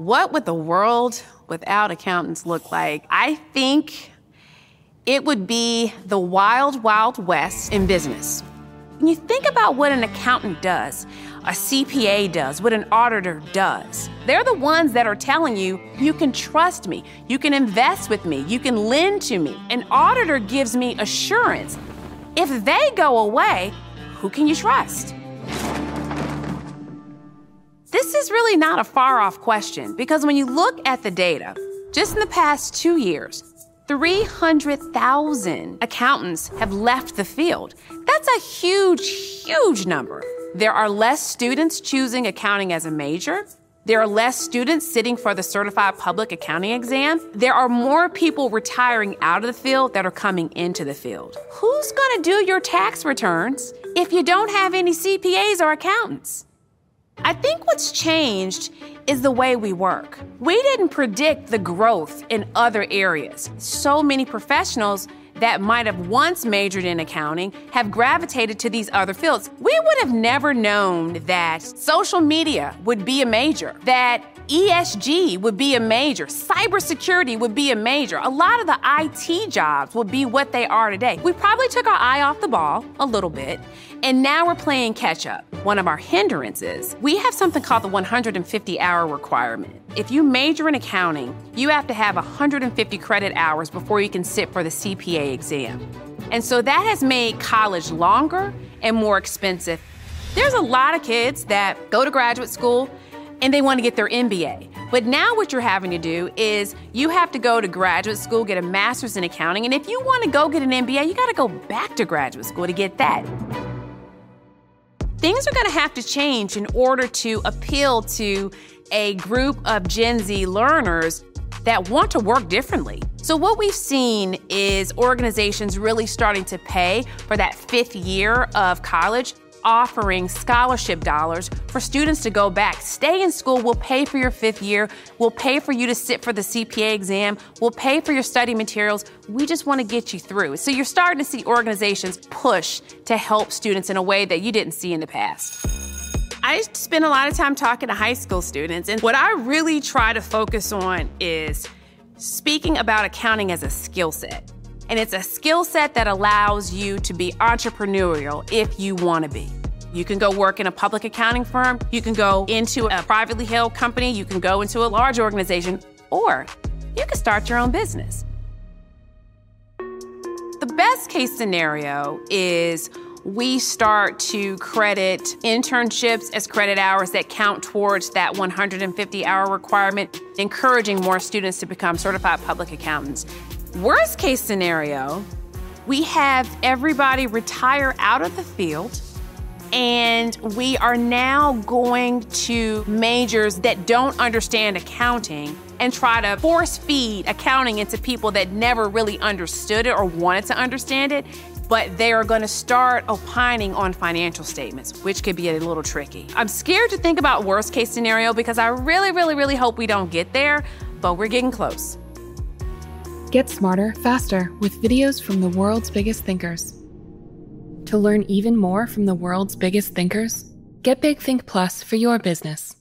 what would the world without accountants look like? I think it would be the wild, wild west in business. When you think about what an accountant does, a CPA does, what an auditor does, they're the ones that are telling you, you can trust me, you can invest with me, you can lend to me. An auditor gives me assurance. If they go away, who can you trust? This is really not a far off question because when you look at the data, just in the past two years, 300,000 accountants have left the field. That's a huge, huge number. There are less students choosing accounting as a major. There are less students sitting for the certified public accounting exam. There are more people retiring out of the field that are coming into the field. Who's going to do your tax returns if you don't have any CPAs or accountants? I think what's changed is the way we work. We didn't predict the growth in other areas. So many professionals that might have once majored in accounting have gravitated to these other fields. We would have never known that social media would be a major, that ESG would be a major, cybersecurity would be a major. A lot of the IT jobs would be what they are today. We probably took our eye off the ball a little bit, and now we're playing catch up. One of our hindrances, we have something called the 150 hour requirement. If you major in accounting, you have to have 150 credit hours before you can sit for the CPA exam. And so that has made college longer and more expensive. There's a lot of kids that go to graduate school and they want to get their MBA. But now what you're having to do is you have to go to graduate school, get a master's in accounting, and if you want to go get an MBA, you got to go back to graduate school to get that. Things are going to have to change in order to appeal to a group of Gen Z learners that want to work differently. So, what we've seen is organizations really starting to pay for that fifth year of college offering scholarship dollars for students to go back. Stay in school. We'll pay for your fifth year. We'll pay for you to sit for the CPA exam. We'll pay for your study materials. We just want to get you through. So you're starting to see organizations push to help students in a way that you didn't see in the past. I spend a lot of time talking to high school students, and what I really try to focus on is speaking about accounting as a skill set. And it's a skill set that allows you to be entrepreneurial if you want to be. You can go work in a public accounting firm, you can go into a privately held company, you can go into a large organization, or you can start your own business. The best case scenario is we start to credit internships as credit hours that count towards that 150 hour requirement, encouraging more students to become certified public accountants. Worst case scenario, we have everybody retire out of the field and we are now going to majors that don't understand accounting and try to force feed accounting into people that never really understood it or wanted to understand it, but they are going to start opining on financial statements, which could be a little tricky. I'm scared to think about worst case scenario because I really, really, really hope we don't get there, but we're getting close. Get smarter faster with videos from the world's biggest thinkers. To learn even more from the world's biggest thinkers, get Big Think Plus for your business.